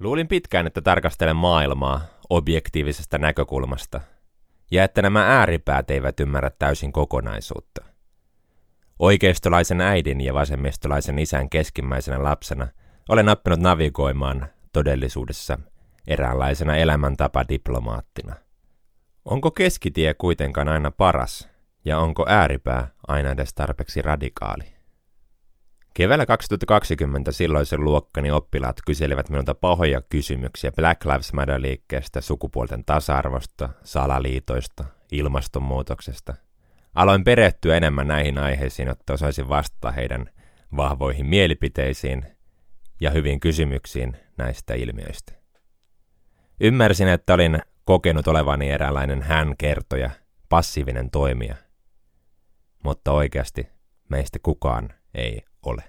Luulin pitkään, että tarkastelen maailmaa objektiivisesta näkökulmasta, ja että nämä ääripäät eivät ymmärrä täysin kokonaisuutta. Oikeistolaisen äidin ja vasemmistolaisen isän keskimmäisenä lapsena olen oppinut navigoimaan todellisuudessa eräänlaisena elämäntapa-diplomaattina. Onko keskitie kuitenkaan aina paras, ja onko ääripää aina edes tarpeeksi radikaali? Keväällä 2020 silloisen luokkani oppilaat kyselivät minulta pahoja kysymyksiä Black Lives Matter-liikkeestä, sukupuolten tasa-arvosta, salaliitoista, ilmastonmuutoksesta. Aloin perehtyä enemmän näihin aiheisiin, jotta osaisin vastata heidän vahvoihin mielipiteisiin ja hyviin kysymyksiin näistä ilmiöistä. Ymmärsin, että olin kokenut olevani eräänlainen hän-kertoja, passiivinen toimija. Mutta oikeasti meistä kukaan ei ole.